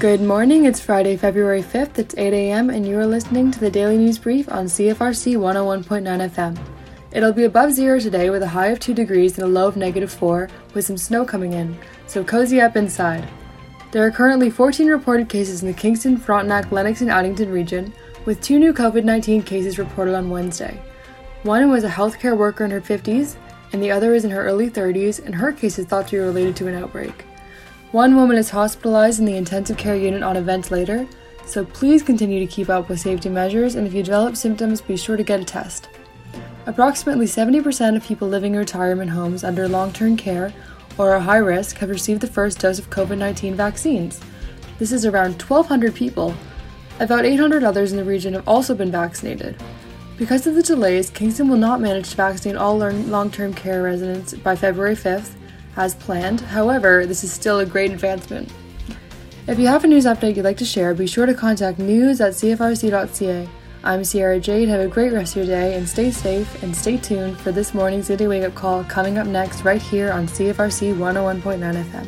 Good morning, it's Friday, February 5th, it's 8 a.m., and you are listening to the Daily News Brief on CFRC 101.9 FM. It'll be above zero today with a high of 2 degrees and a low of negative 4, with some snow coming in, so cozy up inside. There are currently 14 reported cases in the Kingston, Frontenac, Lennox, and Addington region, with two new COVID 19 cases reported on Wednesday. One was a healthcare worker in her 50s, and the other is in her early 30s, and her case is thought to be related to an outbreak. One woman is hospitalized in the intensive care unit on a ventilator, so please continue to keep up with safety measures and if you develop symptoms, be sure to get a test. Approximately 70% of people living in retirement homes under long term care or are high risk have received the first dose of COVID 19 vaccines. This is around 1,200 people. About 800 others in the region have also been vaccinated. Because of the delays, Kingston will not manage to vaccinate all long term care residents by February 5th, as planned. However, this is still a great advancement. If you have a news update you'd like to share, be sure to contact news at cfrc.ca. I'm Sierra Jade. Have a great rest of your day and stay safe and stay tuned for this morning's Daily Wake Up Call coming up next right here on CFRC 101.9 FM.